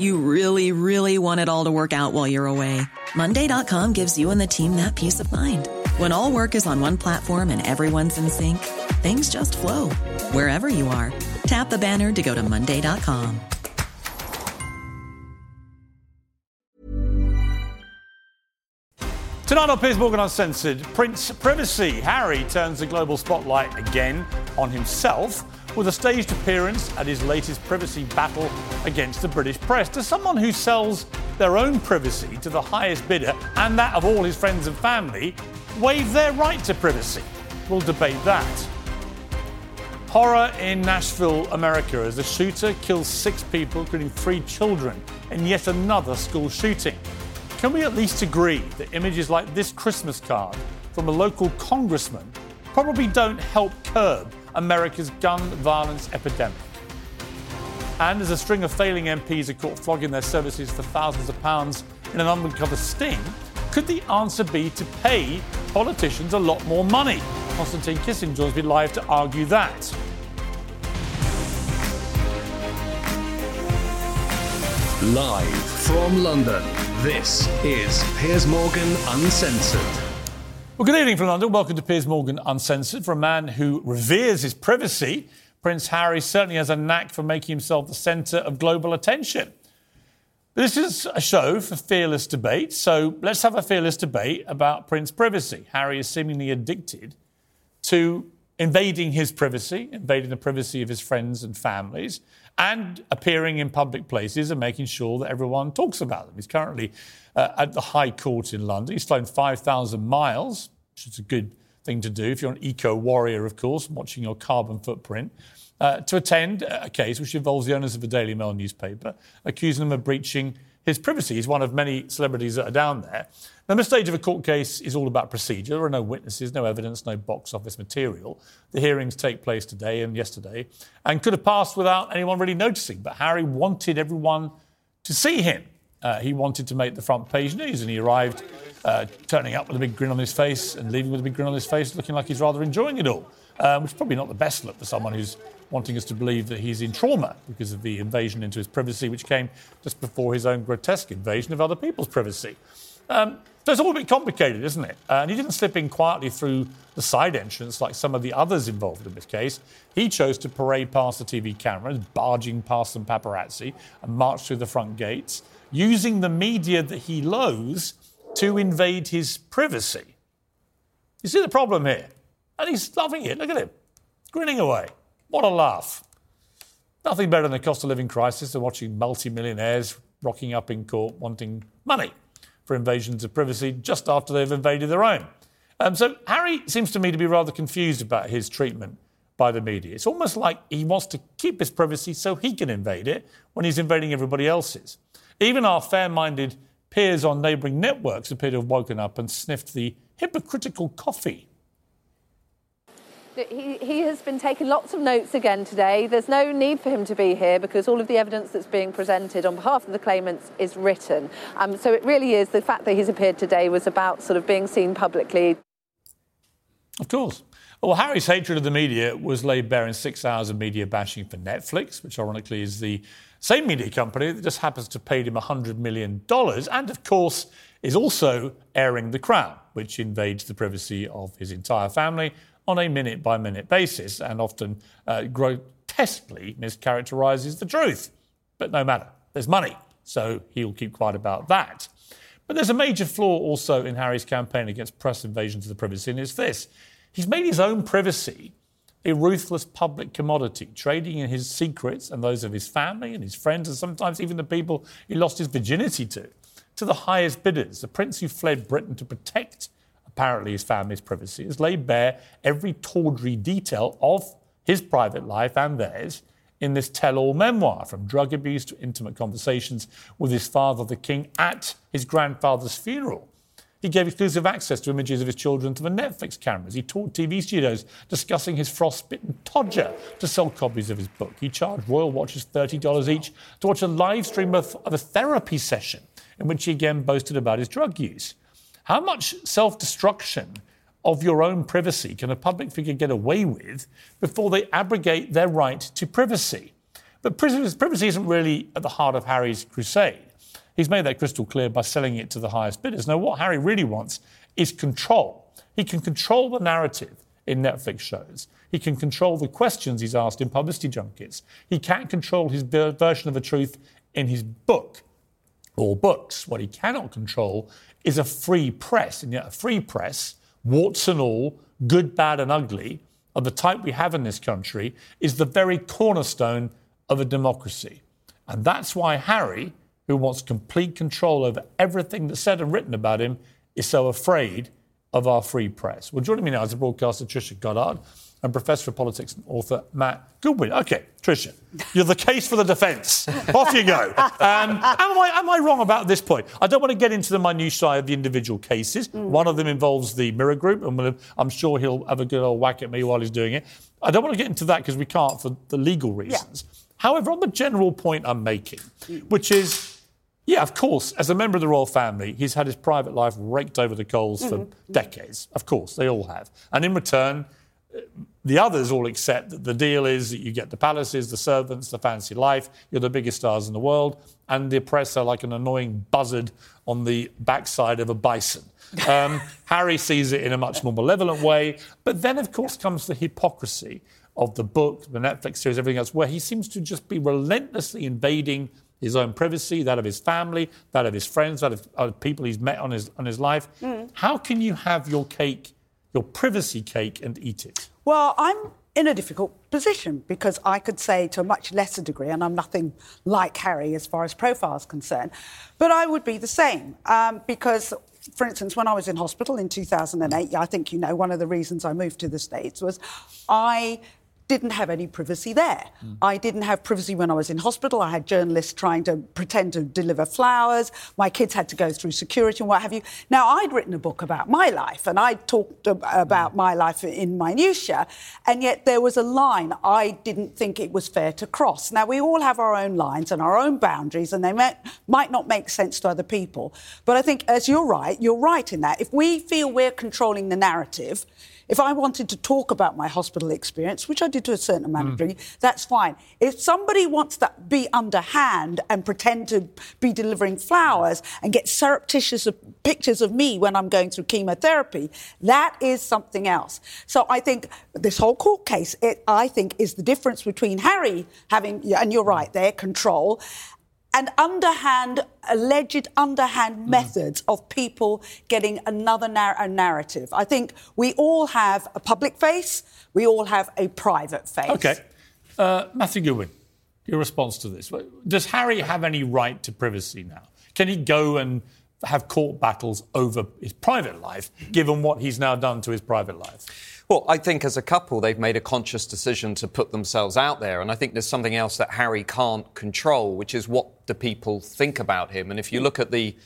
You really, really want it all to work out while you're away. Monday.com gives you and the team that peace of mind. When all work is on one platform and everyone's in sync, things just flow wherever you are. Tap the banner to go to Monday.com. Tonight on Piers Morgan Uncensored, Prince Privacy. Harry turns the global spotlight again on himself with a staged appearance at his latest privacy battle against the British press. To someone who sells their own privacy to the highest bidder and that of all his friends and family, waive their right to privacy? We'll debate that. Horror in Nashville, America, as a shooter kills six people, including three children, in yet another school shooting. Can we at least agree that images like this Christmas card from a local congressman probably don't help curb America's gun violence epidemic? And as a string of failing MPs are caught flogging their services for thousands of pounds in an undercover sting, could the answer be to pay politicians a lot more money? Konstantin Kisin joins me live to argue that. Live from London, this is Piers Morgan Uncensored. Well, good evening from London. Welcome to Piers Morgan Uncensored. For a man who reveres his privacy, Prince Harry certainly has a knack for making himself the centre of global attention. This is a show for fearless debate, so let's have a fearless debate about Prince privacy. Harry is seemingly addicted to invading his privacy, invading the privacy of his friends and families, and appearing in public places and making sure that everyone talks about them. He's currently uh, at the High Court in London. He's flown 5,000 miles, which is a good thing to do if you're an eco warrior, of course, watching your carbon footprint. Uh, to attend a case which involves the owners of the Daily Mail newspaper, accusing them of breaching his privacy. He's one of many celebrities that are down there. Now, the stage of a court case is all about procedure. There are no witnesses, no evidence, no box office material. The hearings take place today and yesterday and could have passed without anyone really noticing. But Harry wanted everyone to see him. Uh, he wanted to make the front page news, and he arrived uh, turning up with a big grin on his face and leaving with a big grin on his face, looking like he's rather enjoying it all, uh, which is probably not the best look for someone who's wanting us to believe that he's in trauma because of the invasion into his privacy, which came just before his own grotesque invasion of other people's privacy. Um, so it's all a bit complicated, isn't it? Uh, and he didn't slip in quietly through the side entrance like some of the others involved in this case. He chose to parade past the TV cameras, barging past some paparazzi, and march through the front gates, using the media that he loathes to invade his privacy. You see the problem here? And he's loving it. Look at him, grinning away. What a laugh. Nothing better than the cost of living crisis than watching multi-millionaires rocking up in court wanting money for invasions of privacy just after they've invaded their own. Um, so Harry seems to me to be rather confused about his treatment by the media. It's almost like he wants to keep his privacy so he can invade it when he's invading everybody else's. Even our fair-minded peers on neighbouring networks appear to have woken up and sniffed the hypocritical coffee he, he has been taking lots of notes again today. There's no need for him to be here because all of the evidence that's being presented on behalf of the claimants is written. Um, so it really is the fact that he's appeared today was about sort of being seen publicly. Of course. Well, Harry's hatred of the media was laid bare in six hours of media bashing for Netflix, which ironically is the same media company that just happens to pay him $100 million, and of course is also airing The Crown, which invades the privacy of his entire family on a minute by minute basis and often uh, grotesquely mischaracterizes the truth. But no matter, there's money, so he'll keep quiet about that. But there's a major flaw also in Harry's campaign against press invasions of the privacy, and it's this he's made his own privacy a ruthless public commodity, trading in his secrets and those of his family and his friends, and sometimes even the people he lost his virginity to, to the highest bidders, the prince who fled Britain to protect apparently his family's privacy, has laid bare every tawdry detail of his private life and theirs in this tell all memoir, from drug abuse to intimate conversations with his father, the king, at his grandfather's funeral. He gave exclusive access to images of his children to the Netflix cameras. He toured TV studios discussing his frostbitten Todger to sell copies of his book. He charged royal watchers $30 each to watch a live stream of, of a therapy session in which he again boasted about his drug use. How much self destruction of your own privacy can a public figure get away with before they abrogate their right to privacy? But privacy isn't really at the heart of Harry's crusade. He's made that crystal clear by selling it to the highest bidders. Now, what Harry really wants is control. He can control the narrative in Netflix shows. He can control the questions he's asked in publicity junkets. He can't control his version of the truth in his book or books. What he cannot control is a free press. And yet, a free press, warts and all, good, bad, and ugly, of the type we have in this country, is the very cornerstone of a democracy. And that's why Harry who wants complete control over everything that's said and written about him, is so afraid of our free press. Well, joining me now is the broadcaster Tricia Goddard and Professor of Politics and author Matt Goodwin. Okay, Tricia, you're the case for the defence. Off you go. Um, am, I, am I wrong about this point? I don't want to get into the minutiae of the individual cases. Mm. One of them involves the Mirror Group, and I'm sure he'll have a good old whack at me while he's doing it. I don't want to get into that because we can't for the legal reasons. Yeah. However, on the general point I'm making, which is yeah, of course. As a member of the royal family, he's had his private life raked over the coals mm-hmm. for decades. Of course, they all have. And in return, the others all accept that the deal is that you get the palaces, the servants, the fancy life, you're the biggest stars in the world, and the press are like an annoying buzzard on the backside of a bison. Um, Harry sees it in a much more malevolent way. But then, of course, comes the hypocrisy of the book, the Netflix series, everything else, where he seems to just be relentlessly invading his own privacy, that of his family, that of his friends, that of, of people he's met on his, on his life. Mm. How can you have your cake, your privacy cake, and eat it? Well, I'm in a difficult position because I could say to a much lesser degree, and I'm nothing like Harry as far as profile is concerned, but I would be the same um, because. For instance, when I was in hospital in 2008, I think you know one of the reasons I moved to the States was I didn't have any privacy there. Mm. I didn't have privacy when I was in hospital. I had journalists trying to pretend to deliver flowers. My kids had to go through security and what have you. Now, I'd written a book about my life and I talked about mm. my life in minutiae, and yet there was a line I didn't think it was fair to cross. Now, we all have our own lines and our own boundaries, and they may, might not make sense to other people. But I think, as you're right, you're right in that. If we feel we're controlling the narrative, if I wanted to talk about my hospital experience, which I did to a certain amount mm. of degree, that's fine. If somebody wants to be underhand and pretend to be delivering flowers and get surreptitious pictures of me when I'm going through chemotherapy, that is something else. So I think this whole court case, it, I think, is the difference between Harry having, and you're right there, control, and underhand, alleged underhand mm. methods of people getting another nar- narrative. I think we all have a public face, we all have a private face. Okay. Uh, Matthew Goodwin, your response to this. Does Harry have any right to privacy now? Can he go and have court battles over his private life, given what he's now done to his private life? Well, I think as a couple, they've made a conscious decision to put themselves out there. And I think there's something else that Harry can't control, which is what do people think about him. And if you look at the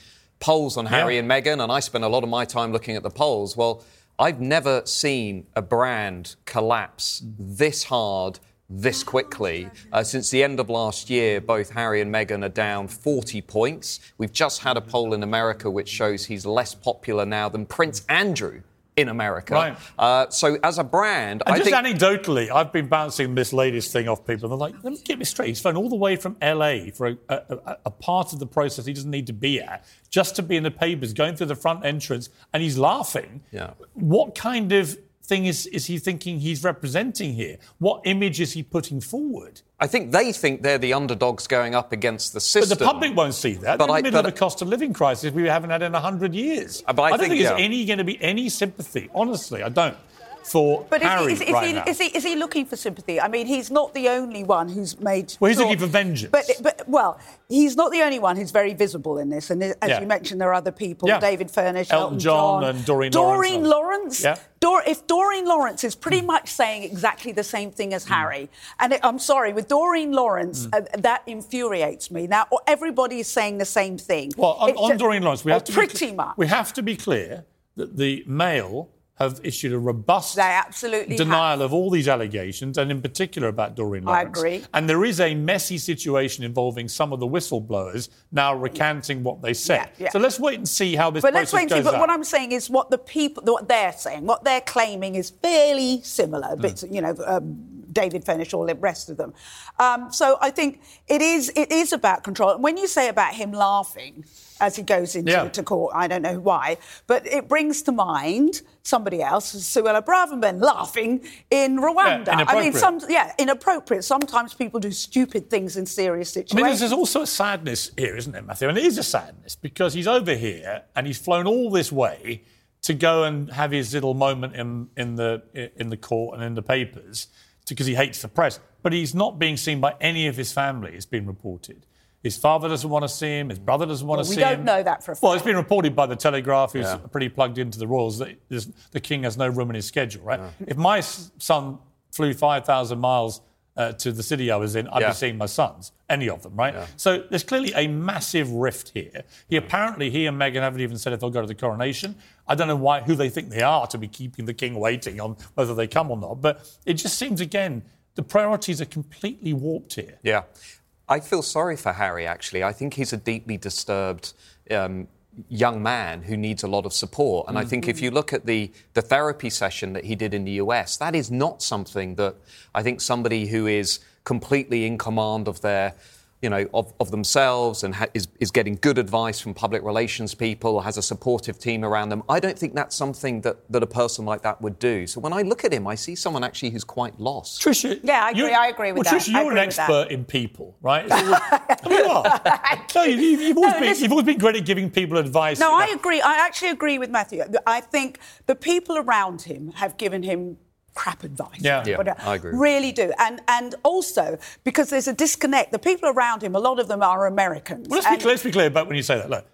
polls on Harry and Meghan, and I spend a lot of my time looking at the polls, well, I've never seen a brand collapse this hard this quickly. Uh, since the end of last year, both Harry and Meghan are down 40 points. We've just had a poll in America which shows he's less popular now than Prince Andrew in America. Right. Uh, so as a brand, and I just think... anecdotally, I've been bouncing this latest thing off people, and they're like, "Let me get me straight. He's flown all the way from LA for a, a, a, part of the process he doesn't need to be at, just to be in the papers, going through the front entrance, and he's laughing. Yeah. What kind of thing is, is he thinking he's representing here? What image is he putting forward? I think they think they're the underdogs going up against the system. But the public won't see that. But in the I, middle of a cost of living crisis we haven't had in 100 years. Uh, but I, I don't think, think yeah. there's any going to be any sympathy. Honestly, I don't. For But is, Harry he, is, is, right he, is, he, is he looking for sympathy? I mean, he's not the only one who's made. Well, he's sure- looking for vengeance. But, but well, he's not the only one who's very visible in this. And as Yeah. you mentioned, there are other people: Yeah. David Furnish, Elton Elton, John and Doreen Doreen Lawrence. Lawrence. Yeah. Dor- if Doreen Lawrence is pretty much saying exactly the same thing Hmm. as Harry, and it, I'm sorry, with Doreen Lawrence, uh, that infuriates me. Now everybody is saying the same thing. Well, on, on Doreen Lawrence, we have to pretty be, much. We have to be clear that the Mail have issued a robust denial of all these allegations, and in particular about Doreen Lawrence. I agree. And there is a messy situation involving some of the whistleblowers now recanting what they said. Yeah, yeah. So let's wait and see how this But process let's wait and see. goes But out. what I'm saying is what the people, what they're saying, what they're claiming is fairly similar. Bits, you know, um, David Furnish, all the rest of them. Um, so I think it is it is about control. And when you say about him laughing as he goes into Yeah. to court, I don't know why, but it brings to mind somebody else, Suella Braverman, laughing in Rwanda. I mean, some yeah, inappropriate. Sometimes people do stupid things in serious situations. I mean, there's also a sadness here, isn't there, Matthew? And it is a sadness because he's over here and he's flown all this way to go and have his little moment in, in the in the court and in the papers because he hates the press. But he's not being seen by any of his family. It's been reported. His father doesn't want to see him. His brother doesn't want Well, to see him. we don't know that for a fact. Well, it's been reported by the Telegraph, who's Yeah. pretty plugged into the royals, that the king has no room in his schedule. Right? If my son flew five thousand miles uh, to the city I was in, I'd Yeah. be seeing my sons, any of them, right? So there's clearly a massive rift here. He apparently, he and Meghan haven't even said if they'll go to the coronation. I don't know why, who they think they are to be keeping the king waiting on whether they come or not. But it just seems again the priorities are completely warped here. Yeah. I feel sorry for Harry, actually. I think he's a deeply disturbed um, young man who needs a lot of support. And I think if mm-hmm. you look at the, the therapy session that he did in the US, that is not something that I think somebody who is completely in command of their you know, of, of themselves and ha- is, is getting good advice from public relations people, has a supportive team around them. I don't think that's something that, that a person like that would do. So when I look at him, I see someone actually who's quite lost. Tricia, Yeah, I agree- you- I agree with well, that. Tricia, I you're an agree with that. expert in people, right? It's I mean, you are. No, you- you've, you've always No, been, you've always been great at giving people advice. No, you I agree. I actually agree with Matthew. I think the people around him have given him crap advice. Yeah. Yeah, But, uh, I agree. Really do. And and also because there's a disconnect. The people around him, a lot of them are Americans. Well, let's, be And- clear, let's be clear about when you say that. Look,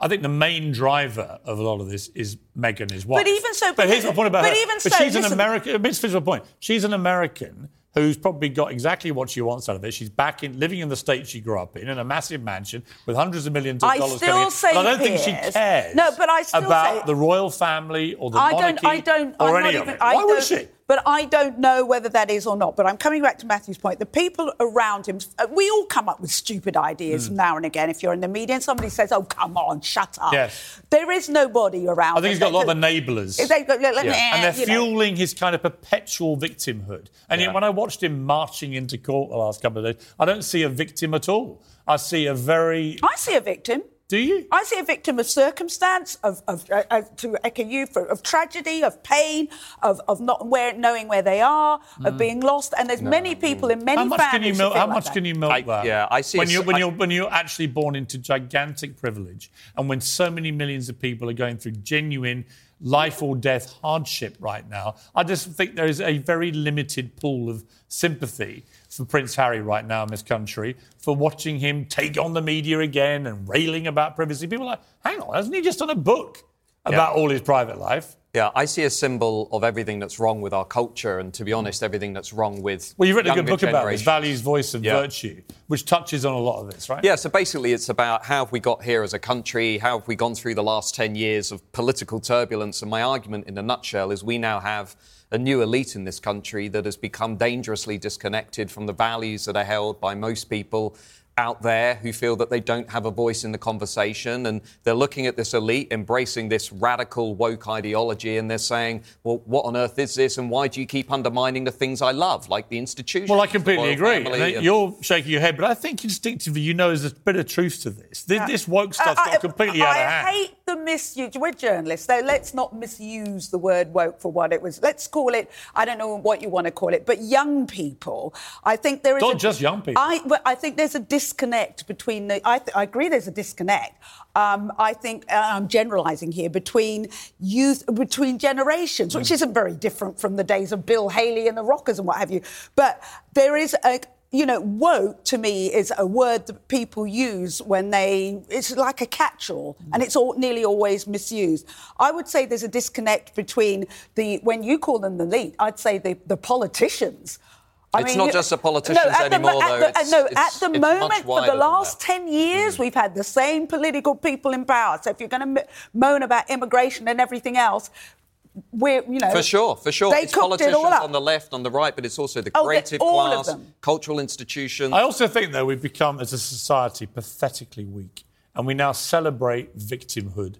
I think the main driver of a lot of this is Meghan, his wife. But even so- but here's my point about but her. even but so, she's an American. Let me just finish my point. She's an American who's probably got exactly what she wants out of it. She's back in living in the state she grew up in, in a massive mansion with hundreds of millions of I dollars still coming in. say, But I don't think she cares. No, but I still about say- the royal family or the I monarchy don't. I don't. or I'm any not of even, it. I Why would don't- she? But I don't know whether that is or not. But I'm coming back to Matthew's point. The people around him, uh, we all come up with stupid ideas Hmm. now and again. If you're in the media and somebody says, "Oh, come on, shut up," Yes. there is nobody around. I think he's got a lot of enablers. They've got- Yeah. And they're you know. fueling his kind of perpetual victimhood. And yet, when I watched him marching into court the last couple of days, I don't see a victim at all. I see a very. I see a victim. Do you? I see a victim of circumstance, of, of uh, uh, to echo you, for, of tragedy, of pain, of, of not where, knowing where they are, of being lost. And there's many people in many Mm. How much can you milk? How like much that. can you milk I- that? yeah, I see When you s- when I- you're when you're actually born into gigantic privilege, and when so many millions of people are going through genuine life or death hardship right now, I just think there is a very limited pool of sympathy for Prince Harry right now in this country for watching him take on the media again and railing about privacy. People are like, hang on, hasn't he just done a book about all his private life? Yeah, I see a symbol of everything that's wrong with our culture, and to be hmm. honest, everything that's wrong with. Well, you've written a good book about this. Values, Voice, and Yeah. Virtue, which touches on a lot of this, right? Yeah, so basically it's about how have we got here as a country, how have we gone through the last 10 years of political turbulence, and my argument in a nutshell is we now have a new elite in this country that has become dangerously disconnected from the values that are held by most people out there who feel that they don't have a voice in the conversation and they're looking at this elite embracing this radical woke ideology and they're saying well what on earth is this and why do you keep undermining the things i love like the institution Well, I completely agree. And and- You're shaking your head, but I think instinctively you know there's a bit of truth to this. This, uh, this woke stuff's uh, I- got completely out I of hand. I hate the misuse. We're journalists, though. Let's not misuse the word woke for what it was. Let's call it. I don't know what you want to call it, but young people. I think there is Not a- just young people. I, I think there's a disconnect between the. I, th- I agree there's a disconnect. Um, I think uh, I'm generalising here between youth, between generations, which isn't very different from the days of Bill Haley and the Rockers and what have you. But there is a, you know, woke to me is a word that people use when they, it's like a catch all and it's all, nearly always misused. I would say there's a disconnect between the, when you call them the elite, I'd say the, the politicians. I It's mean, not just the politicians at the, anymore, at though. the- It's- no, it's- at the it's moment, for the last. Mm. 10 years, we've had the same political people in power. So if you're going to moan about immigration and everything else, we're, you know. For sure, for sure. They it's cooked politicians it all up. on the left, on the right, but it's also the Oh, creative all of class, them. cultural institutions. I also think, though, we've become, as a society, pathetically weak. And we now celebrate victimhood.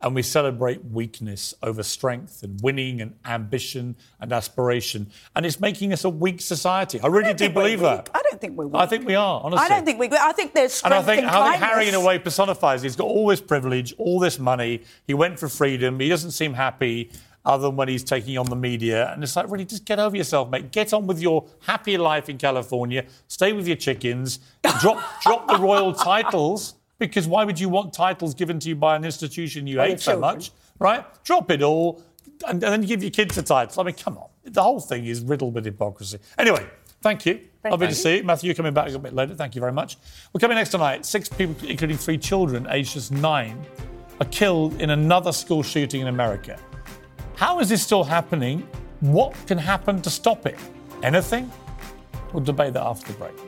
And we celebrate weakness over strength and winning and ambition and aspiration. And it's making us a weak society. I really don't do believe that. I don't think we're weak. I think we are, honestly. I don't think we. I think there's And I strength think, in I think Harry, in a way, personifies. He's got all this privilege, all this money. He went for freedom. He doesn't seem happy, other than when he's taking on the media. And it's like, really, just get over yourself, mate. Get on with your happy life in California. Stay with your chickens. Drop, drop the royal titles. Because why would you want titles given to you by an institution you hate so children. much? Right? Drop it all, and, and then give your kids the titles. I mean, come on. The whole thing is riddled with hypocrisy. Anyway, thank you. Lovely to see you. Matthew, you're coming back a bit later. Thank you very much. We're coming next tonight. Six people, including three children, aged just nine, are killed in another school shooting in America. How is this still happening? What can happen to stop it? Anything? We'll debate that after the break.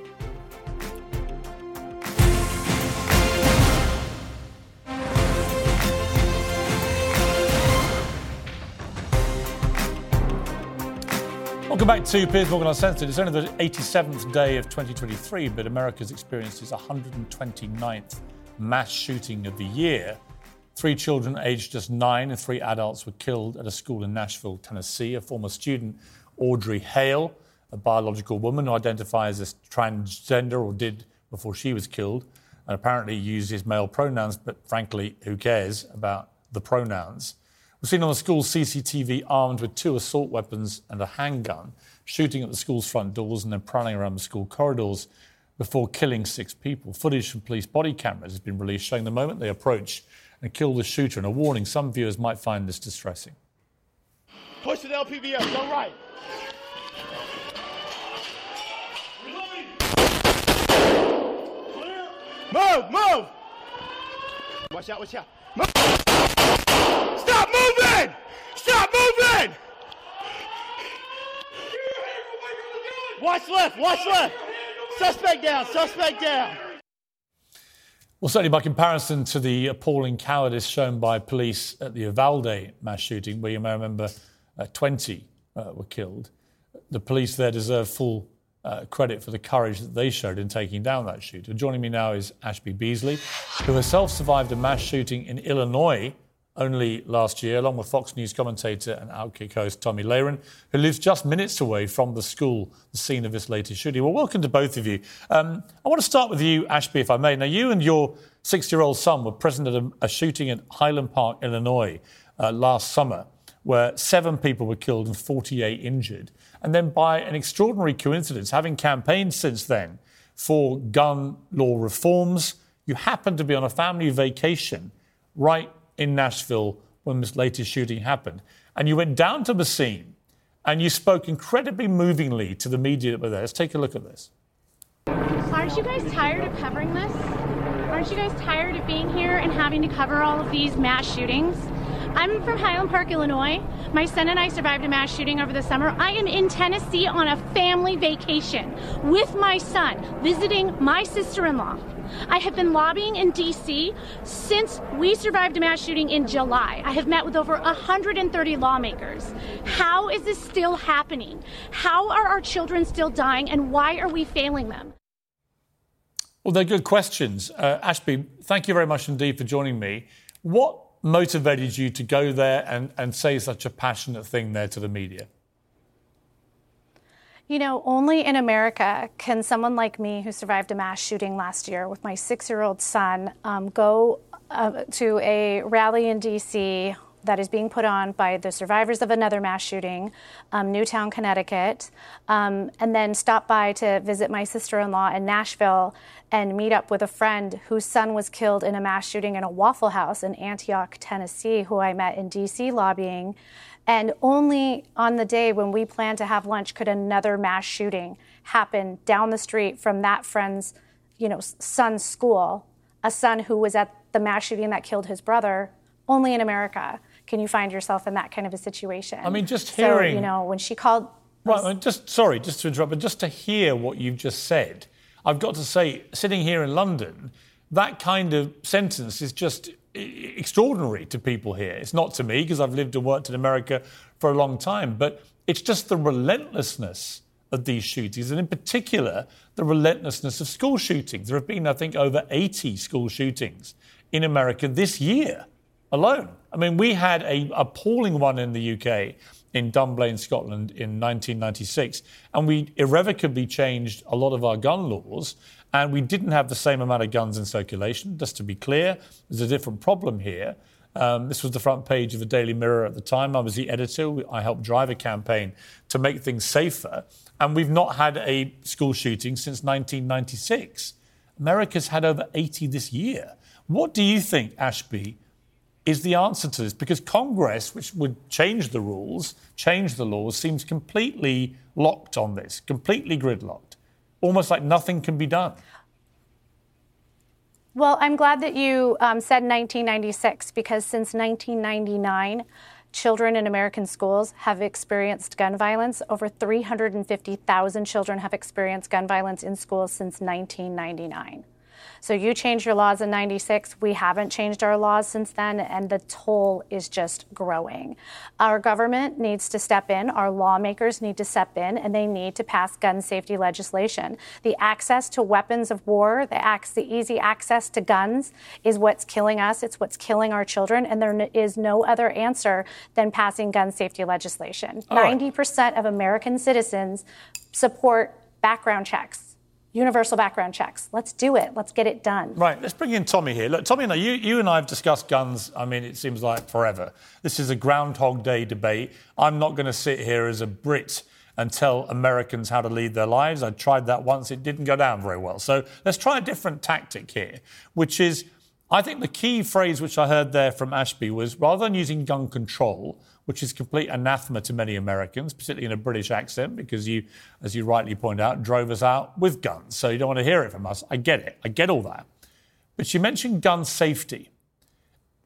Welcome back to Piers Morgan Uncensored. It's only the 87th day of 2023, but America's experienced its 129th mass shooting of the year. Three children aged just nine and three adults were killed at a school in Nashville, Tennessee. A former student, Audrey Hale, a biological woman who identifies as transgender or did before she was killed, and apparently uses male pronouns, but frankly, who cares about the pronouns? We're seen on the school's CCTV armed with two assault weapons and a handgun, shooting at the school's front doors and then prowling around the school corridors before killing six people. Footage from police body cameras has been released showing the moment they approach and kill the shooter, and a warning some viewers might find this distressing. Push the LPVS, go right. Move, move! Watch out, watch out. Move. Moving! Stop moving! Watch left, watch left. Suspect down, suspect down. Well, certainly by comparison to the appalling cowardice shown by police at the Uvalde mass shooting, where you may remember uh, 20 uh, were killed, the police there deserve full uh, credit for the courage that they showed in taking down that shooter. Joining me now is Ashbey Beasley, who herself survived a mass shooting in Illinois only last year, along with Fox News commentator and Outkick host Tomi Lahren, who lives just minutes away from the school, the scene of this latest shooting. Well, welcome to both of you. Um, I want to start with you, Ashbey, if I may. Now, you and your six year old son were present at a, a shooting in Highland Park, Illinois, uh, last summer, where seven people were killed and 48 injured. And then, by an extraordinary coincidence, having campaigned since then for gun law reforms, you happened to be on a family vacation right in Nashville when this latest shooting happened. And you went down to the scene and you spoke incredibly movingly to the media that were there. Let's take a look at this. Aren't you guys tired of covering this? Aren't you guys tired of being here and having to cover all of these mass shootings? I'm from Highland Park, Illinois. My son and I survived a mass shooting over the summer. I am in Tennessee on a family vacation with my son, visiting my sister in law. I have been lobbying in DC since we survived a mass shooting in July. I have met with over 130 lawmakers. How is this still happening? How are our children still dying, and why are we failing them? Well, they're good questions. Uh, Ashbey, thank you very much indeed for joining me. What motivated you to go there and, and say such a passionate thing there to the media? You know, only in America can someone like me, who survived a mass shooting last year with my six year old son, um, go uh, to a rally in DC that is being put on by the survivors of another mass shooting, um, Newtown, Connecticut, um, and then stop by to visit my sister in law in Nashville and meet up with a friend whose son was killed in a mass shooting in a Waffle House in Antioch, Tennessee, who I met in DC lobbying. And only on the day when we planned to have lunch could another mass shooting happen down the street from that friend's, you know, son's school, a son who was at the mass shooting that killed his brother, only in America can you find yourself in that kind of a situation. I mean, just hearing. So, you know, when she called. Well, just sorry, just to interrupt, but just to hear what you've just said, I've got to say, sitting here in London, that kind of sentence is just extraordinary to people here. It's not to me because I've lived and worked in America for a long time, but it's just the relentlessness of these shootings, and in particular, the relentlessness of school shootings. There have been, I think, over 80 school shootings in America this year alone. I mean, we had a appalling one in the UK in Dunblane, Scotland in 1996, and we irrevocably changed a lot of our gun laws, and we didn't have the same amount of guns in circulation. Just to be clear, there's a different problem here. Um, this was the front page of the Daily Mirror at the time. I was the editor. I helped drive a campaign to make things safer. And we've not had a school shooting since 1996. America's had over 80 this year. What do you think, Ashbey, is the answer to this because Congress, which would change the rules, change the laws, seems completely locked on this, completely gridlocked, almost like nothing can be done. Well, I'm glad that you um, said 1996 because since 1999, children in American schools have experienced gun violence. Over 350,000 children have experienced gun violence in schools since 1999. So you changed your laws in 96. We haven't changed our laws since then, and the toll is just growing. Our government needs to step in, our lawmakers need to step in, and they need to pass gun safety legislation. The access to weapons of war, the, the easy access to guns, is what's killing us. It's what's killing our children, and there is no other answer than passing gun safety legislation. Right. 90% of American citizens support background checks universal background checks. Let's do it. Let's get it done. Right. Let's bring in Tomi here. Look, Tomi, you, you and I have discussed guns. I mean, it seems like forever. This is a Groundhog Day debate. I'm not going to sit here as a Brit and tell Americans how to lead their lives. I tried that once. It didn't go down very well. So let's try a different tactic here, which is I think the key phrase which I heard there from Ashbey was rather than using gun control, which is complete anathema to many Americans, particularly in a British accent, because you, as you rightly point out, drove us out with guns. So you don't want to hear it from us. I get it. I get all that. But she mentioned gun safety.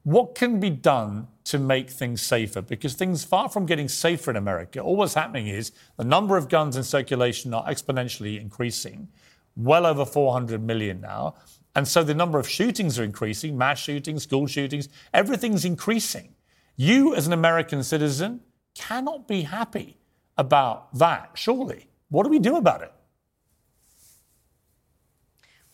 What can be done to make things safer? Because things far from getting safer in America, all what's happening is the number of guns in circulation are exponentially increasing, well over 400 million now. And so the number of shootings are increasing, mass shootings, school shootings, everything's increasing. You, as an American citizen, cannot be happy about that, surely. What do we do about it?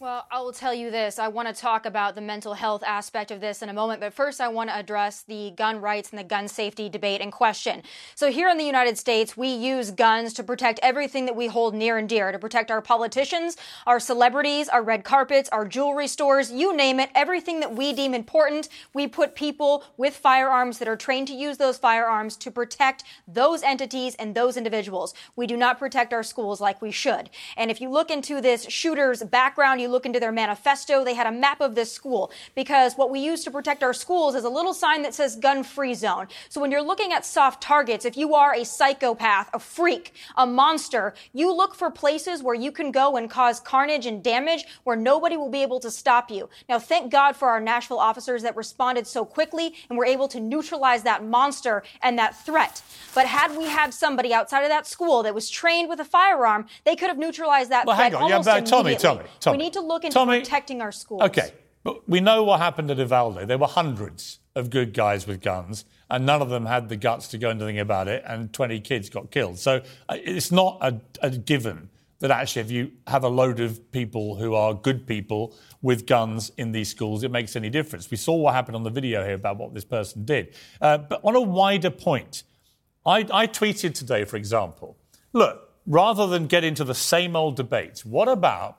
Well, I will tell you this. I want to talk about the mental health aspect of this in a moment, but first I want to address the gun rights and the gun safety debate in question. So here in the United States, we use guns to protect everything that we hold near and dear, to protect our politicians, our celebrities, our red carpets, our jewelry stores, you name it, everything that we deem important. We put people with firearms that are trained to use those firearms to protect those entities and those individuals. We do not protect our schools like we should. And if you look into this shooter's background, you look into their manifesto, they had a map of this school because what we use to protect our schools is a little sign that says gun free zone. So when you're looking at soft targets, if you are a psychopath, a freak, a monster, you look for places where you can go and cause carnage and damage where nobody will be able to stop you. Now, thank God for our Nashville officers that responded so quickly and were able to neutralize that monster and that threat. But had we had somebody outside of that school that was trained with a firearm, they could have neutralized that well, threat hang on. almost yeah, but immediately. Tomi, Tomi, Tomi. We need to to look into Tomi, protecting our schools. Okay, but we know what happened at Uvalde. There were hundreds of good guys with guns, and none of them had the guts to do anything about it, and 20 kids got killed. So uh, it's not a, a given that actually, if you have a load of people who are good people with guns in these schools, it makes any difference. We saw what happened on the video here about what this person did. Uh, but on a wider point, I, I tweeted today, for example, look, rather than get into the same old debates, what about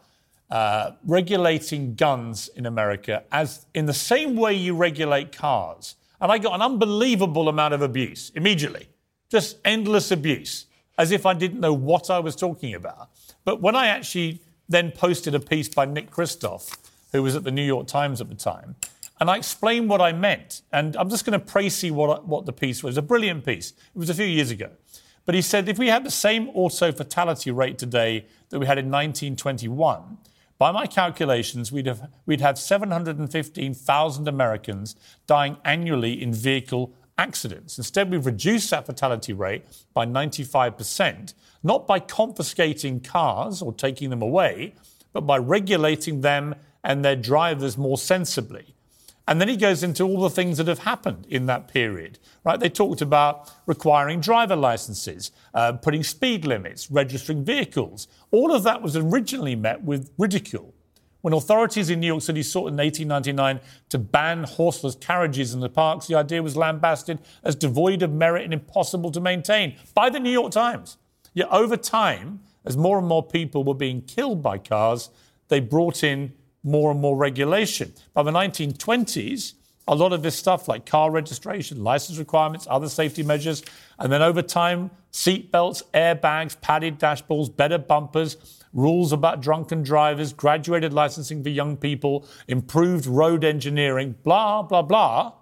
uh, regulating guns in America as in the same way you regulate cars. And I got an unbelievable amount of abuse immediately, just endless abuse, as if I didn't know what I was talking about. But when I actually then posted a piece by Nick Kristof, who was at the New York Times at the time, and I explained what I meant. And I'm just going to you what, what the piece was. A brilliant piece. It was a few years ago. But he said if we had the same auto fatality rate today that we had in 1921, by my calculations, we'd have, we'd have 715,000 Americans dying annually in vehicle accidents. Instead, we've reduced that fatality rate by 95%, not by confiscating cars or taking them away, but by regulating them and their drivers more sensibly. And then he goes into all the things that have happened in that period, right? They talked about requiring driver licenses, uh, putting speed limits, registering vehicles. All of that was originally met with ridicule. When authorities in New York City sought in 1899 to ban horseless carriages in the parks, the idea was lambasted as devoid of merit and impossible to maintain by the New York Times. Yet over time, as more and more people were being killed by cars, they brought in more and more regulation. By the 1920s, a lot of this stuff like car registration, license requirements, other safety measures, and then over time, seat belts, airbags, padded dashboards, better bumpers, rules about drunken drivers, graduated licensing for young people, improved road engineering, blah, blah, blah.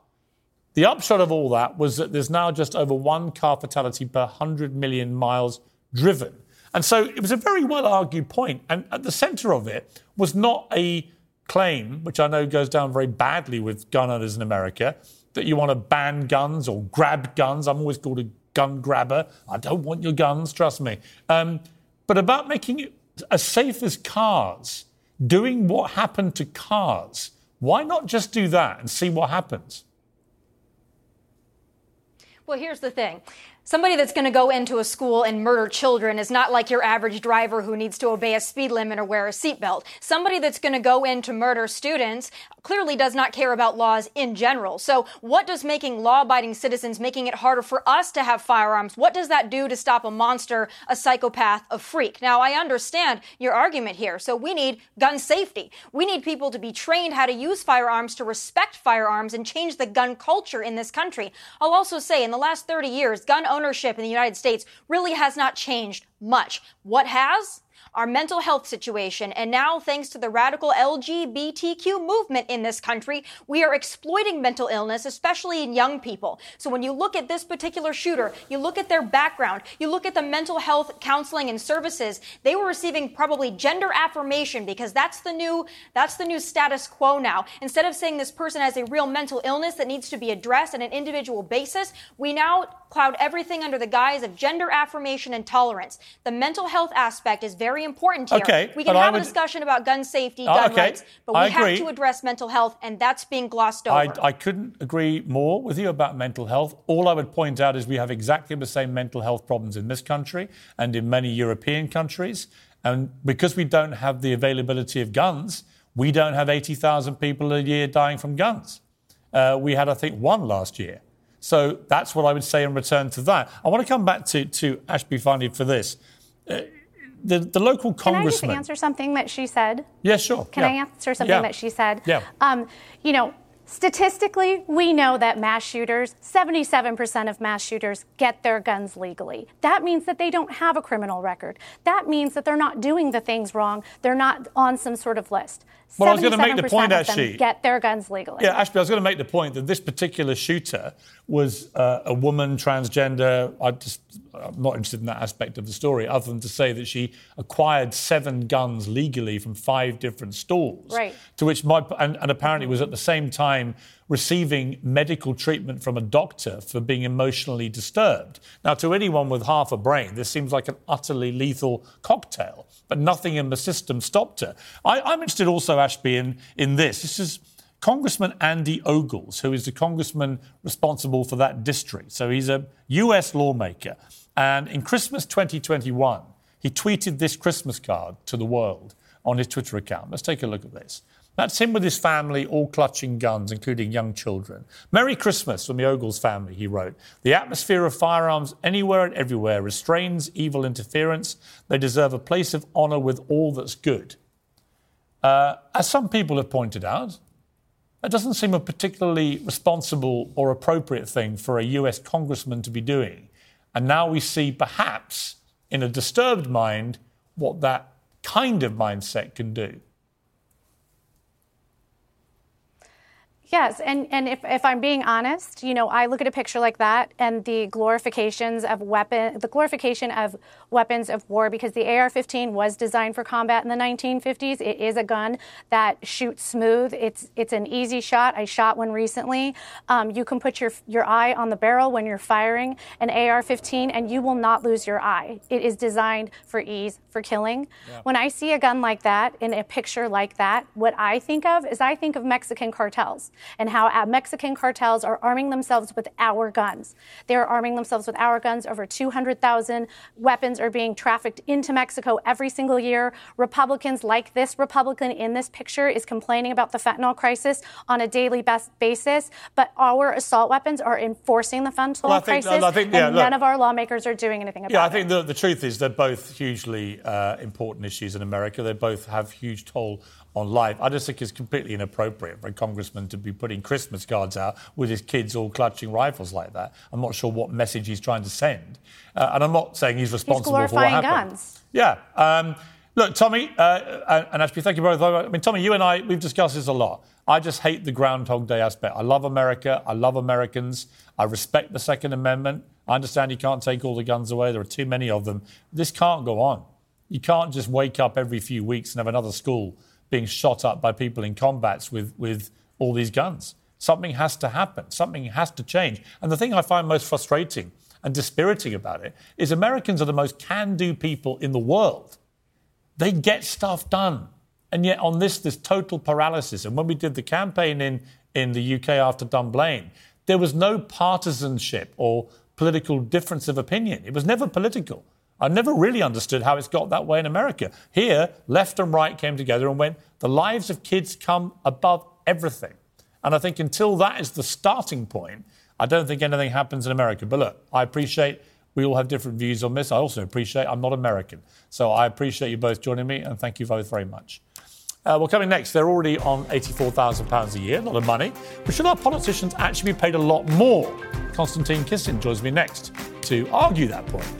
The upshot of all that was that there's now just over one car fatality per 100 million miles driven. And so it was a very well argued point. And at the centre of it was not a claim, which I know goes down very badly with gun owners in America, that you want to ban guns or grab guns. I'm always called a gun grabber. I don't want your guns, trust me. Um, but about making it as safe as cars, doing what happened to cars. Why not just do that and see what happens? Well, here's the thing. Somebody that's going to go into a school and murder children is not like your average driver who needs to obey a speed limit or wear a seatbelt. Somebody that's going to go in to murder students clearly does not care about laws in general. So what does making law-abiding citizens, making it harder for us to have firearms, what does that do to stop a monster, a psychopath, a freak? Now, I understand your argument here. So we need gun safety. We need people to be trained how to use firearms, to respect firearms, and change the gun culture in this country. I'll also say in the last 30 years, gun ownership in the United States really has not changed much. What has? Our mental health situation. And now, thanks to the radical LGBTQ movement in this country, we are exploiting mental illness, especially in young people. So when you look at this particular shooter, you look at their background, you look at the mental health counseling and services, they were receiving probably gender affirmation because that's the new, that's the new status quo now. Instead of saying this person has a real mental illness that needs to be addressed on an individual basis, we now cloud everything under the guise of gender affirmation and tolerance. The mental health aspect is very important here. Okay, we can have would... a discussion about gun safety, oh, gun okay. rights, but we have to address mental health, and that's being glossed over. I, I couldn't agree more with you about mental health. All I would point out is we have exactly the same mental health problems in this country and in many European countries. And because we don't have the availability of guns, we don't have 80,000 people a year dying from guns. Uh, we had, I think, one last year. So that's what I would say in return to that. I want to come back to, to Ashbey finally for this. Uh, the, the local congressman. Can I just answer something that she said? Yeah, sure. Can yeah. I answer something yeah. that she said? Yeah. Um, you know, Statistically, we know that mass shooters, 77% of mass shooters get their guns legally. That means that they don't have a criminal record. That means that they're not doing the things wrong. They're not on some sort of list. Well, I was going to make the point, actually. Get their guns legally. Yeah, Ashbey, I was going to make the point that this particular shooter was uh, a woman, transgender. I just, I'm not interested in that aspect of the story, other than to say that she acquired seven guns legally from five different stores. Right. To which my, and, and apparently was at the same time receiving medical treatment from a doctor for being emotionally disturbed. Now, to anyone with half a brain, this seems like an utterly lethal cocktail, but nothing in the system stopped her. I, am interested also, Ashbey, in, in this. This is Congressman Andy Ogles, who is the congressman responsible for that district. So he's a US lawmaker. And in Christmas 2021, he tweeted this Christmas card to the world on his Twitter account. Let's take a look at this. That's him with his family, all clutching guns, including young children. Merry Christmas from the Ogles family, he wrote. The atmosphere of firearms anywhere and everywhere restrains evil interference. They deserve a place of honour with all that's good. Uh, as some people have pointed out, That doesn't seem a particularly responsible or appropriate thing for a US congressman to be doing. And now we see, perhaps, in a disturbed mind, what that kind of mindset can do. Yes, and, and if, if I'm being honest, you know, I look at a picture like that and the glorifications of weapon, the glorification of weapons of war, because the AR-15 was designed for combat in the 1950s. It is a gun that shoots smooth. It's it's an easy shot. I shot one recently. Um, you can put your your eye on the barrel when you're firing an AR-15, and you will not lose your eye. It is designed for ease, for killing. Yeah. When I see a gun like that in a picture like that, what I think of is I think of Mexican cartels and how Mexican cartels are arming themselves with our guns. They're arming themselves with our guns. Over 200,000 weapons are being trafficked into Mexico every single year. Republicans, like this Republican in this picture, is complaining about the fentanyl crisis on a daily basis, but our assault weapons are enforcing the fentanyl well, think, crisis, think, yeah, and look, none of our lawmakers are doing anything about it. Yeah, I think the, the truth is they're both hugely uh, important issues in America. They both have huge toll on live. I just think it's completely inappropriate for a congressman to be putting Christmas cards out with his kids all clutching rifles like that. I'm not sure what message he's trying to send. Uh, and I'm not saying he's responsible he's for what happened. guns. Yeah. Um, look, Tomi, uh, and Ashbey, thank you both. I mean, Tomi, you and I, we've discussed this a lot. I just hate the Groundhog Day aspect. I love America. I love Americans. I respect the Second Amendment. I understand you can't take all the guns away. There are too many of them. This can't go on. You can't just wake up every few weeks and have another school being shot up by people in combats with, with all these guns. Something has to happen. Something has to change. And the thing I find most frustrating and dispiriting about it is Americans are the most can do people in the world. They get stuff done. And yet, on this, this total paralysis. And when we did the campaign in, in the UK after Dunblane, there was no partisanship or political difference of opinion. It was never political. I never really understood how it's got that way in America. Here, left and right came together and went, the lives of kids come above everything. And I think until that is the starting point, I don't think anything happens in America. But look, I appreciate we all have different views on this. I also appreciate I'm not American. So I appreciate you both joining me and thank you both very much. Uh, well, coming next, they're already on £84,000 a year, a lot of money. But should our politicians actually be paid a lot more? Konstantin Kisin joins me next to argue that point.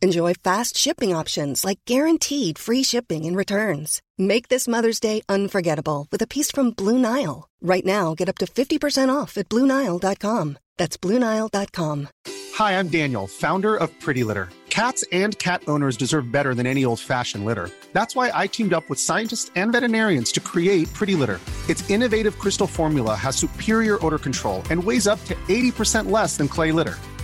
Enjoy fast shipping options like guaranteed free shipping and returns. Make this Mother's Day unforgettable with a piece from Blue Nile. Right now, get up to 50% off at BlueNile.com. That's BlueNile.com. Hi, I'm Daniel, founder of Pretty Litter. Cats and cat owners deserve better than any old fashioned litter. That's why I teamed up with scientists and veterinarians to create Pretty Litter. Its innovative crystal formula has superior odor control and weighs up to 80% less than clay litter.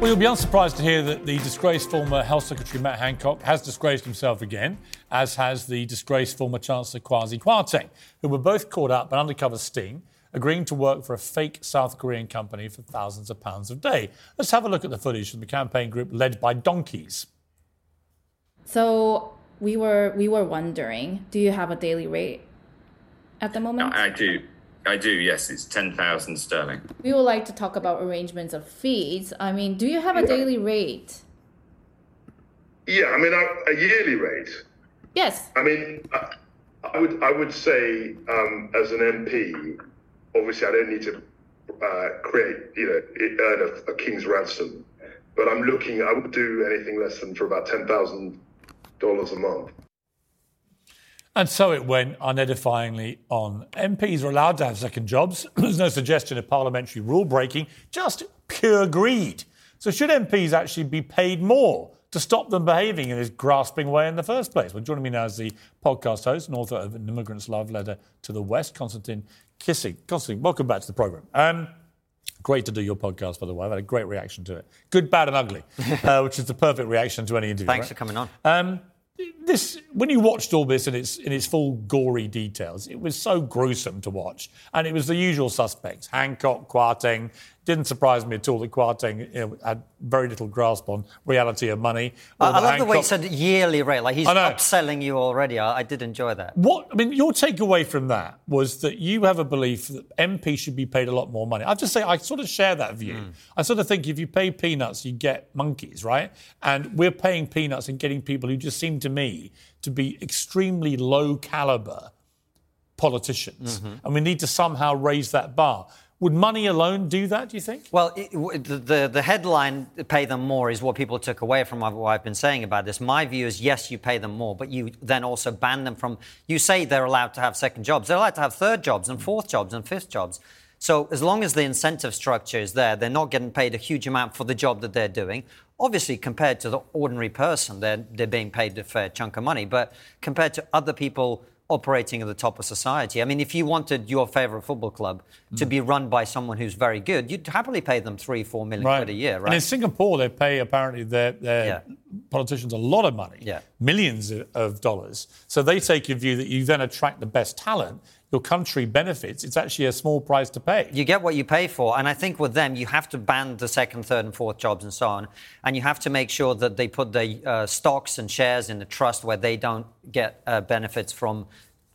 Well, you'll be unsurprised to hear that the disgraced former Health Secretary Matt Hancock has disgraced himself again, as has the disgraced former Chancellor Kwasi Kwarteng, who were both caught up in undercover sting, agreeing to work for a fake South Korean company for thousands of pounds a day. Let's have a look at the footage from the campaign group led by donkeys. So we were we were wondering, do you have a daily rate at the moment? No, I do. I do, yes. It's 10,000 sterling. We would like to talk about arrangements of fees. I mean, do you have a daily rate? Yeah, I mean, a, a yearly rate. Yes. I mean, I, I would I would say um, as an MP, obviously I don't need to uh, create, you know, earn a, a, king's ransom, but I'm looking. I would do anything less than for about ten thousand dollars a month. And so it went unedifyingly on. MPs are allowed to have second jobs. There's no suggestion of parliamentary rule breaking, just pure greed. So, should MPs actually be paid more to stop them behaving in this grasping way in the first place? Well, joining me now is the podcast host and author of An Immigrant's Love Letter to the West, Konstantin Kisin. Konstantin, welcome back to the programme. Um, Great to do your podcast, by the way. I've had a great reaction to it. Good, bad, and ugly, uh, which is the perfect reaction to any interview. Thanks right? for coming on. Um, this when you watched all this in its in its full gory details, it was so gruesome to watch, and it was the usual suspects: Hancock, Kwarteng, didn't surprise me at all that Kwarteng you know, had very little grasp on reality of money. I, I love Hancock... the way he said yearly rate, like he's upselling you already. I, I, did enjoy that. What I mean, your takeaway from that was that you have a belief that MP should be paid a lot more money. I just say I sort of share that view. Mm. I sort of think if you pay peanuts, you get monkeys, right? And we're paying peanuts and getting people who just seem to me to be extremely low caliber politicians, mm-hmm. and we need to somehow raise that bar. Would money alone do that, do you think? Well, it, the, the headline, pay them more, is what people took away from what I've been saying about this. My view is yes, you pay them more, but you then also ban them from. You say they're allowed to have second jobs. They're allowed to have third jobs and fourth jobs and fifth jobs. So as long as the incentive structure is there, they're not getting paid a huge amount for the job that they're doing. Obviously, compared to the ordinary person, they're, they're being paid a fair chunk of money. But compared to other people operating at the top of society. I mean, if you wanted your favorite football club mm. to be run by someone who's very good, you'd happily pay them three, four million right. quid a year, right? And in Singapore, they pay apparently their, their yeah. politicians a lot of money, yeah. millions of dollars. So they take a view that you then attract the best talent your country benefits, it's actually a small price to pay. You get what you pay for. And I think with them, you have to ban the second, third, and fourth jobs and so on. And you have to make sure that they put the uh, stocks and shares in the trust where they don't get uh, benefits from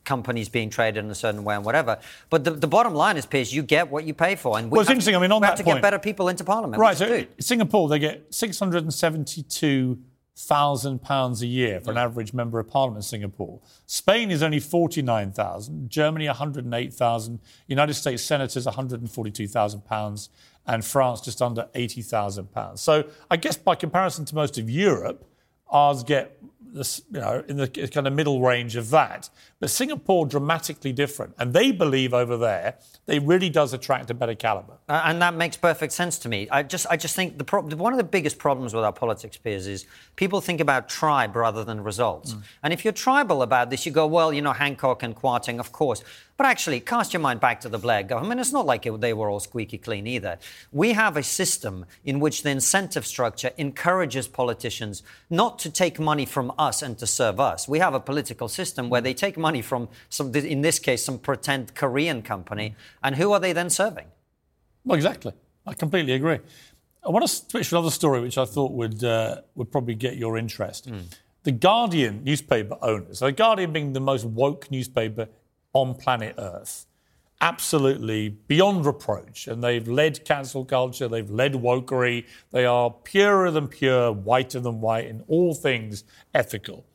companies being traded in a certain way and whatever. But the, the bottom line is, Piers, you get what you pay for. And we well, it's interesting. To, I mean, on we that have to point, get better people into Parliament. Right. So Singapore, they get 672 thousand pounds a year for an average member of parliament in Singapore. Spain is only forty nine thousand, Germany one hundred and eight thousand, United States senators one hundred and forty two thousand pounds, and France just under eighty thousand pounds. So I guess by comparison to most of Europe, ours get this, you know, in the kind of middle range of that. But Singapore dramatically different, and they believe over there they really does attract a better caliber. Uh, and that makes perfect sense to me. I just, I just think the pro- one of the biggest problems with our politics Piers is people think about tribe rather than results. Mm. And if you're tribal about this, you go, well, you know, Hancock and Kwarteng, of course. But actually, cast your mind back to the Blair government. It's not like it, they were all squeaky clean either. We have a system in which the incentive structure encourages politicians not to take money from us and to serve us. We have a political system where they take money from, some, in this case, some pretend Korean company, and who are they then serving? Well, exactly. I completely agree. I want to switch to another story which I thought would, uh, would probably get your interest. Mm. The Guardian newspaper owners, so the Guardian being the most woke newspaper on planet Earth. Absolutely beyond reproach. And they've led cancel culture, they've led wokery. They are purer than pure, whiter than white in all things ethical.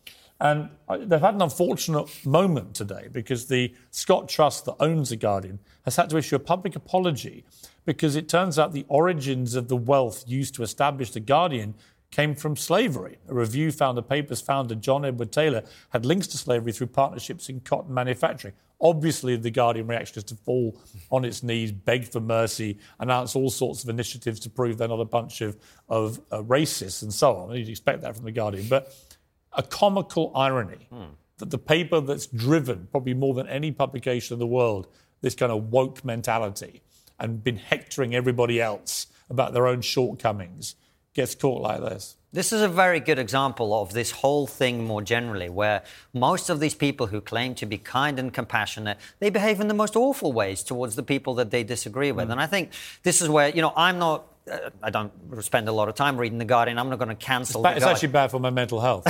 And they've had an unfortunate moment today because the Scott Trust that owns The Guardian has had to issue a public apology because it turns out the origins of the wealth used to establish The Guardian came from slavery. A review found the paper's founder, John Edward Taylor, had links to slavery through partnerships in cotton manufacturing. Obviously, the Guardian reaction is to fall on its knees, beg for mercy, announce all sorts of initiatives to prove they're not a bunch of, of uh, racists and so on. You'd expect that from the Guardian. But a comical irony hmm. that the paper that's driven, probably more than any publication in the world, this kind of woke mentality and been hectoring everybody else about their own shortcomings gets caught like this. This is a very good example of this whole thing more generally, where most of these people who claim to be kind and compassionate, they behave in the most awful ways towards the people that they disagree with. Mm. And I think this is where, you know, I'm not. Uh, I don't spend a lot of time reading The Guardian. I'm not going to cancel. It's, ba- it's actually bad for my mental health,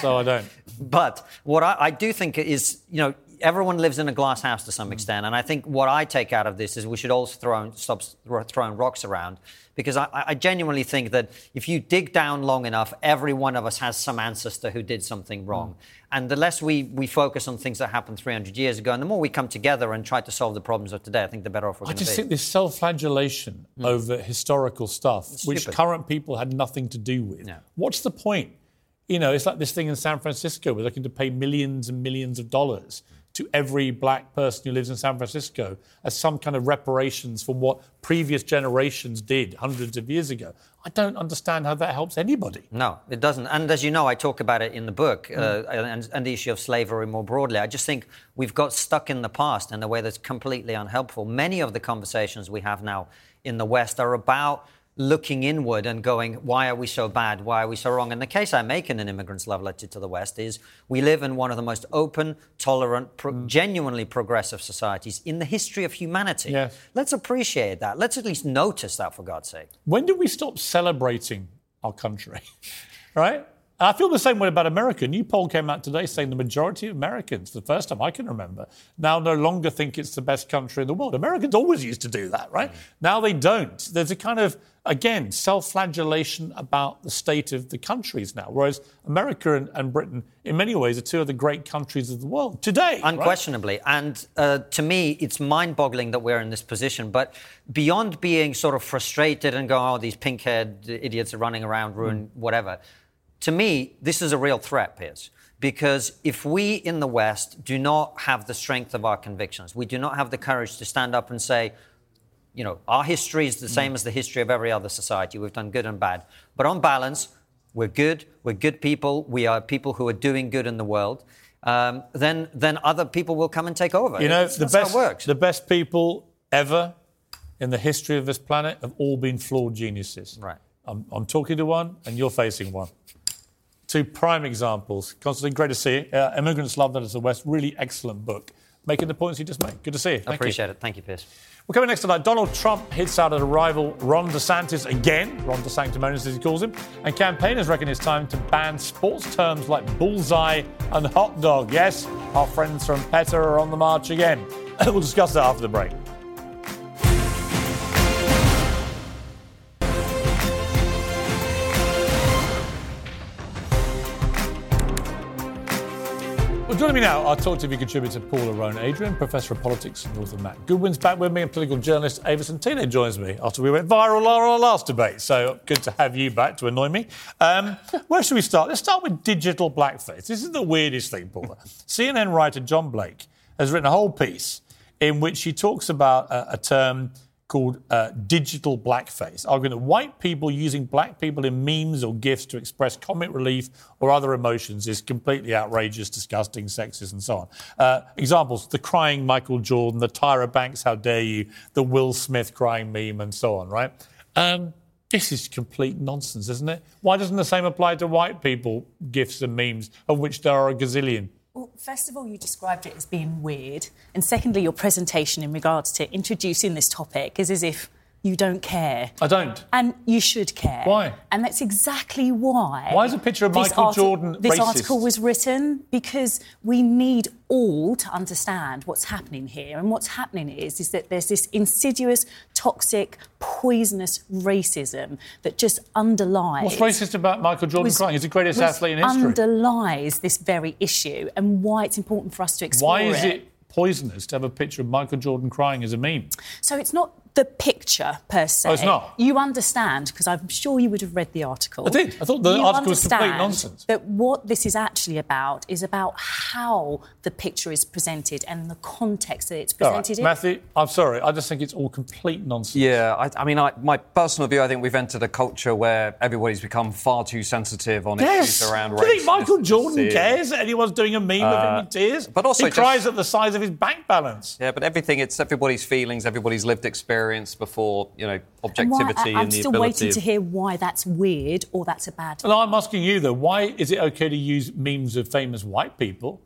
so I don't. But what I, I do think is, you know, everyone lives in a glass house to some Mm. extent, and I think what I take out of this is we should all throw stop throwing rocks around because I, I genuinely think that if you dig down long enough, every one of us has some ancestor who did something wrong. Mm. And the less we, we focus on things that happened 300 years ago, and the more we come together and try to solve the problems of today, I think the better off we're going to be. I just think this self-flagellation over historical stuff, which current people had nothing to do with. What's the point? You know, it's like this thing in San Francisco. We're looking to pay millions and millions of dollars to every black person who lives in San Francisco as some kind of reparations for what previous generations did hundreds of years ago. I don't understand how that helps anybody. No, it doesn't. And as you know, I talk about it in the book Mm. uh, and, and the issue of slavery more broadly. I just think we've got stuck in the past in a way that's completely unhelpful. Many of the conversations we have now in the West are about looking inward and going, why are we so bad? Why are we so wrong? And the case I make in An Immigrant's Love Letter to the West is we live in one of the most open, tolerant, pro- Mm. genuinely progressive societies in the history of humanity. Yes. Let's appreciate that. Let's at least notice that, for God's sake. When did we stop celebrating our country? right? I feel the same way about America. A new poll came out today saying the majority of Americans, for the first time I can remember, now no longer think it's the best country in the world. Americans always used to do that, right? Now they don't. There's a kind of, again, self flagellation about the state of the countries now, whereas America and, and Britain, in many ways, are two of the great countries of the world today. right? Unquestionably. And uh, to me, it's mind boggling that we're in this position. But beyond being sort of frustrated and going, oh, these pink haired idiots are running around, ruin whatever, to me, this is a real threat, Piers. Because if we in the West do not have the strength of our convictions, we do not have the courage to stand up and say, you know, our history is the same as the history of every other society. We've done good and bad. But on balance, we're good. We're good people. We are people who are doing good in the world. Um, then, then other people will come and take over. You know, It's- the best, it works. the best people ever in the history of this planet have all been flawed geniuses. Right. I'm, I'm talking to one, and you're facing one. Two prime examples. Konstantin, great to see you. Uh, Immigrants Love That Is the West, really excellent book. Making the points you just made. Good to see you. I Thank appreciate you. it. Thank you, Piers. We're coming next tonight. Donald Trump hits out at a rival, Ron DeSantis, again. Ron DeSanctimonious, as he calls him. And campaigners reckon it's time to ban sports terms like bullseye and hot dog. Yes, our friends from PETA are on the march again. we'll discuss that after the break. Joining me now, our Talk TV contributor Paula Roan Adrian, Professor of Politics and author Matt Goodwin's back with me, and political journalist Ava Santina joins me after we went viral on our last debate. So good to have you back to annoy me. Um, where should we start? Let's start with digital blackface. This is the weirdest thing, Paula. CNN writer John Blake has written a whole piece in which he talks about a, a term called uh, digital blackface, arguing that white people using black people in memes or gifs to express comic relief or other emotions is completely outrageous, disgusting, sexist, and so on. Uh, examples the crying Michael Jordan, the Tyra Banks, how dare you, the Will Smith crying meme, and so on, right? Um, this is complete nonsense, isn't it? Why doesn't the same apply to white people, gifs and memes, of which there are a gazillion? First of all, you described it as being weird. And secondly, your presentation in regards to introducing this topic is as if you don't care. I don't. And you should care. Why? And that's exactly why. Why is a picture of Michael arti- Jordan This racist? article was written because we need all to understand what's happening here. And what's happening is, is that there's this insidious, toxic, poisonous racism that just underlies. What's racist about Michael Jordan was- crying? He's the greatest athlete in history. Underlies this very issue and why it's important for us to explore Why is it poisonous to have a picture of Michael Jordan crying as a meme? So it's not the picture per se. Oh, it's not? You understand, because I'm sure you would have read the article. I did. I thought the You article was complete understand nonsense. That what this is actually about is about how the picture is presented and the context that it's All right, presented in. Matthew, I'm sorry. I just think it's all complete nonsense. Yeah, I, I mean, I, my personal view, I think we've entered a culture where everybody's become far too sensitive on Yes. issues around Do you think Michael Jordan cares that anyone's doing a meme of him Uh, in tears? but also he just- cries at the size of his bank balance. Yeah, but everything, it's everybody's feelings, everybody's lived experience. Experience before you know objectivity And why- objectivity I- I'm and the still waiting of- to hear why that's weird or that's a bad thing. And I'm asking you though, why is it okay to use memes of famous white people,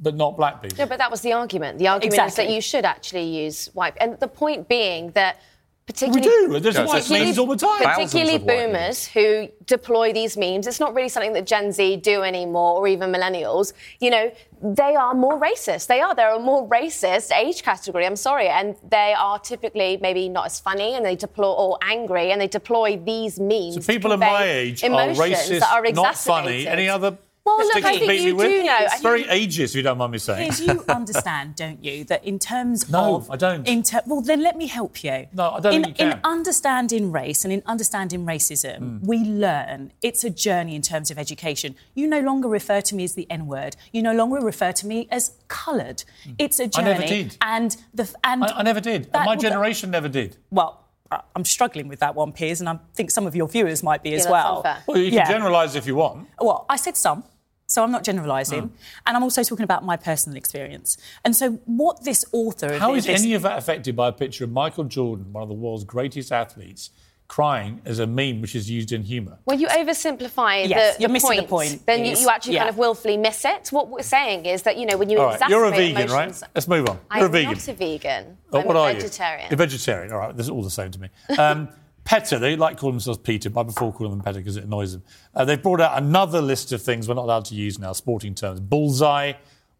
but not black people? No, but that was the argument. The argument is that you should actually use white. And the point being that We particularly do. There's white particularly- memes all the time. Particularly Thousands of white boomers who deploy these memes. It's not really something that Gen Z do anymore, or even millennials. You know, they are more racist. They are. They're a more racist age category. I'm sorry, and they are typically maybe not as funny, and they deploy or angry, and they deploy these memes. So people of my age are racist, that are not funny. Any other Well, look, I think you with? do know. It's very ageist, if you don't mind me saying. Piers, you understand, don't you, that in terms No, of I don't. In ter- well, then let me help you. No, I don't in, think you in understanding race and in understanding racism, Hmm. we learn it's a journey in terms of education. You no longer refer to me as the N word. You no longer refer to me as coloured. It's a Hmm. I journey. never did. And the and I, I never did. that- My well, generation never did. Well. I- I'm struggling with that one, Piers, and I think some of your viewers might be as well. unfair. Well, you can Yeah. generalise if you want. Well, I said some, so I'm not generalising. Hmm. And I'm also talking about my personal experience. And so, what this author. of How is this, any of that affected by a picture of Michael Jordan, one of the world's greatest athletes, crying as a meme which is used in humour? When you oversimplify Yes, the, you're the missing the point, point, then you, you actually yeah. kind of willfully miss it. What we're saying is that you know when you All right, exacerbate you're a vegan, emotions, right? Let's move on. You're I'm a vegan. not a vegan. Oh, I'm what a are vegetarian. you? A vegetarian. All right, this is all the same to me. Um, PETA, they like calling themselves Peter, but I prefer calling them PETA because it annoys them. Uh, they've brought out another list of things we're not allowed to use now, sporting terms. Bullseye,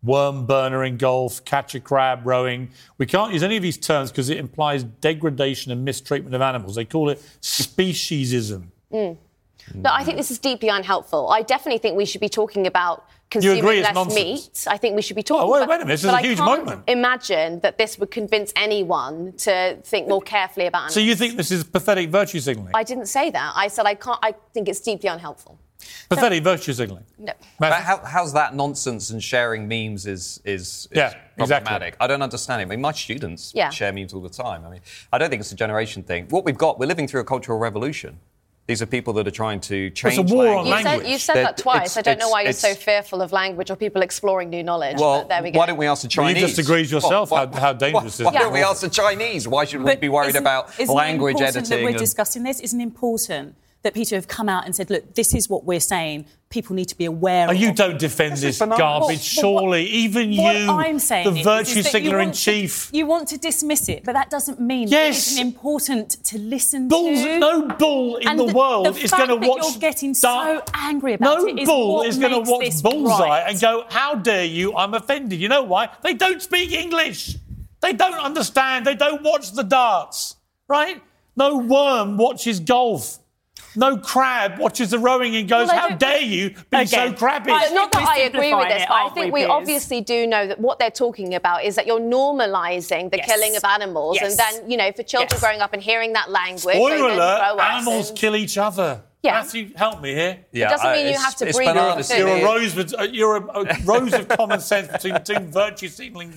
worm burner in golf, catch a crab, rowing. We can't use any of these terms because it implies degradation and mistreatment of animals. They call it speciesism. Mm. No, I think this is deeply unhelpful. I definitely think we should be talking about consuming agree less nonsense? meat. I think we should be talking. Oh, wait- about, wait a minute, this is but a I huge can't moment. Imagine that this would convince anyone to think more carefully about. So you think this is pathetic virtue signalling? I didn't say that. I said I can't. I think it's deeply unhelpful. Pathetic virtue signalling. No. But how, how's that nonsense and sharing memes is is, is Yeah, exactly. problematic? I don't understand it. I mean, my students Yeah. share memes all the time. I mean, I don't think it's a generation thing. What we've got, we're living through a cultural revolution. These are people that are trying to change. It's a war on You language. said, you said that twice. I don't know why you're so fearful of language or people exploring new knowledge. Well, but there we go. why don't we ask the Well, you Chinese? just agreed yourself Why- how- how dangerous why, this Why is. don't we ask the Chinese? Why should we But be worried isn't- about isn't it language important editing? That we're and- discussing this. Isn't it important that Peter have come out and said, "Look, this is what we're saying. People need to be aware." Oh, of. you don't defend this bananas. garbage, Well, well, what- surely. Even What you, I'm saying the virtue is that you signaler in want to- chief. you want to dismiss it, but that doesn't mean Yes. it isn't important to listen Bulls, to. no bull in And the, world is going to watch. You're getting dark- so angry about no it. is bull what is going to watch Bullseye right. and go, "How dare you? I'm offended." You know why? They don't speak English. They don't understand. They don't watch the darts, right? No worm watches golf. No crab watches the rowing and goes, Well, "How dare you be so Again, crabby?" I- not that we're I agree with this, it, but I think we, we obviously do know that what they're talking about is that you're normalising the Yes. killing of animals, Yes. and then you know, for children Yes. growing up and hearing that language, Spoiler then alert: grow animals and- kill each other. Yeah. Matthew, help me here. Yeah, it doesn't I- mean you have to it's breed them bananas You're a rose with uh, you're a, a rose of common sense between two virtue signaling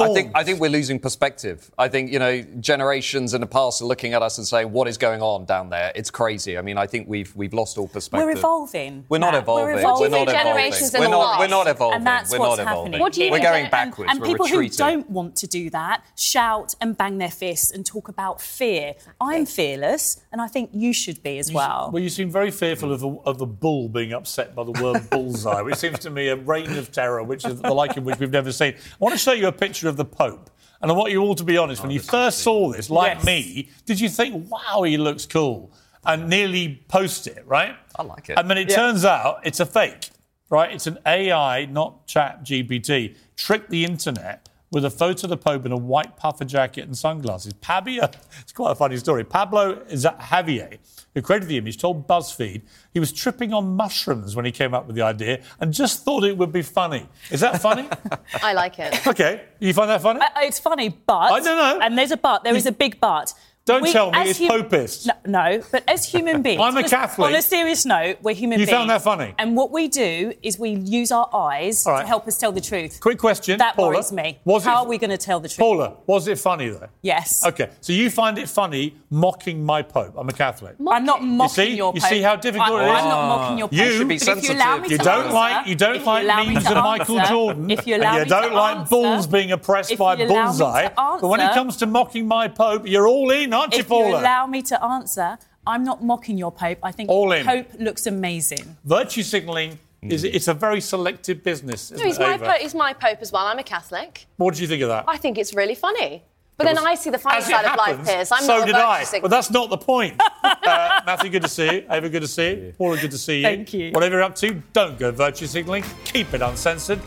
I think I think we're losing perspective. I think you know generations in the past are looking at us and saying, "What is going on down there? It's crazy." I mean, I think we've we've lost all perspective. We're evolving. We're not evolving. We're evolving. We're not evolving. Generations in we're not. We're not evolving. And that's we're what's not evolving. happening. What do you we're think- going um, and- backwards. And we're people retreating. who don't want to do that shout and bang their fists and talk about fear. I'm fearless, and I think you should be as well. Well, you seem very fearful of a, of a bull being upset by the word bullseye, which seems to me a reign of terror, which is the like of which we've never seen. I want to show you a picture of the Pope. And I want you all to be honest, when you first saw this, like Yes. me, did you think, wow, he looks cool? And nearly post it, right? I like it. And then it Yeah. turns out it's a fake, right? It's an AI, not chat GPT, tricked the internet with a photo of the Pope in a white puffer jacket and sunglasses. Pablo, it's quite a funny story. Pablo Javier, who created the image, told BuzzFeed he was tripping on mushrooms when he came up with the idea and just thought it would be funny. Is that funny? I like it. okay. You find that funny? Uh, it's funny, but I don't know. And there's a but. There is a big but. Don't We- tell me it's hum- popist. No, no, but as human beings, I'm a Catholic. On a serious note, we're human You beings. You found that funny? And what we do is we use our eyes All right. to help us tell the truth. Quick question, That Paula. worries me. Was How it- are we going to tell the truth? Paula, was it funny though? Yes. Okay, so you find it funny mocking my Pope. I'm a Catholic. I'm not mocking see? your pope. You see how difficult I, it is? I'm not mocking your Pope. You should be But if you allow me You to don't answer- like you don't like allow me memes to of Michael Jordan. If you allow and you me don't like answer- bulls being oppressed by you allow me to bullseye. But when it comes to mocking my Pope, you're all in, aren't you, If you allow me to answer, I'm not mocking your Pope. I think All in. Pope looks amazing. Virtue signalling is it's a very selective business. No, Isn't he's it, my, po- he's my Pope as well. I'm a Catholic. What do you think of that? I think it's really funny. But It then was- I see the funny As it side of life, happens, Piers. I'm so not a did virtue I. signaler. But that's not the point. uh, Matthew, good to see you. Ava, good to see you. Paula, good to see you. Thank you. Whatever you're up to, don't go virtue signalling. Keep it uncensored.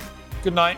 Good night.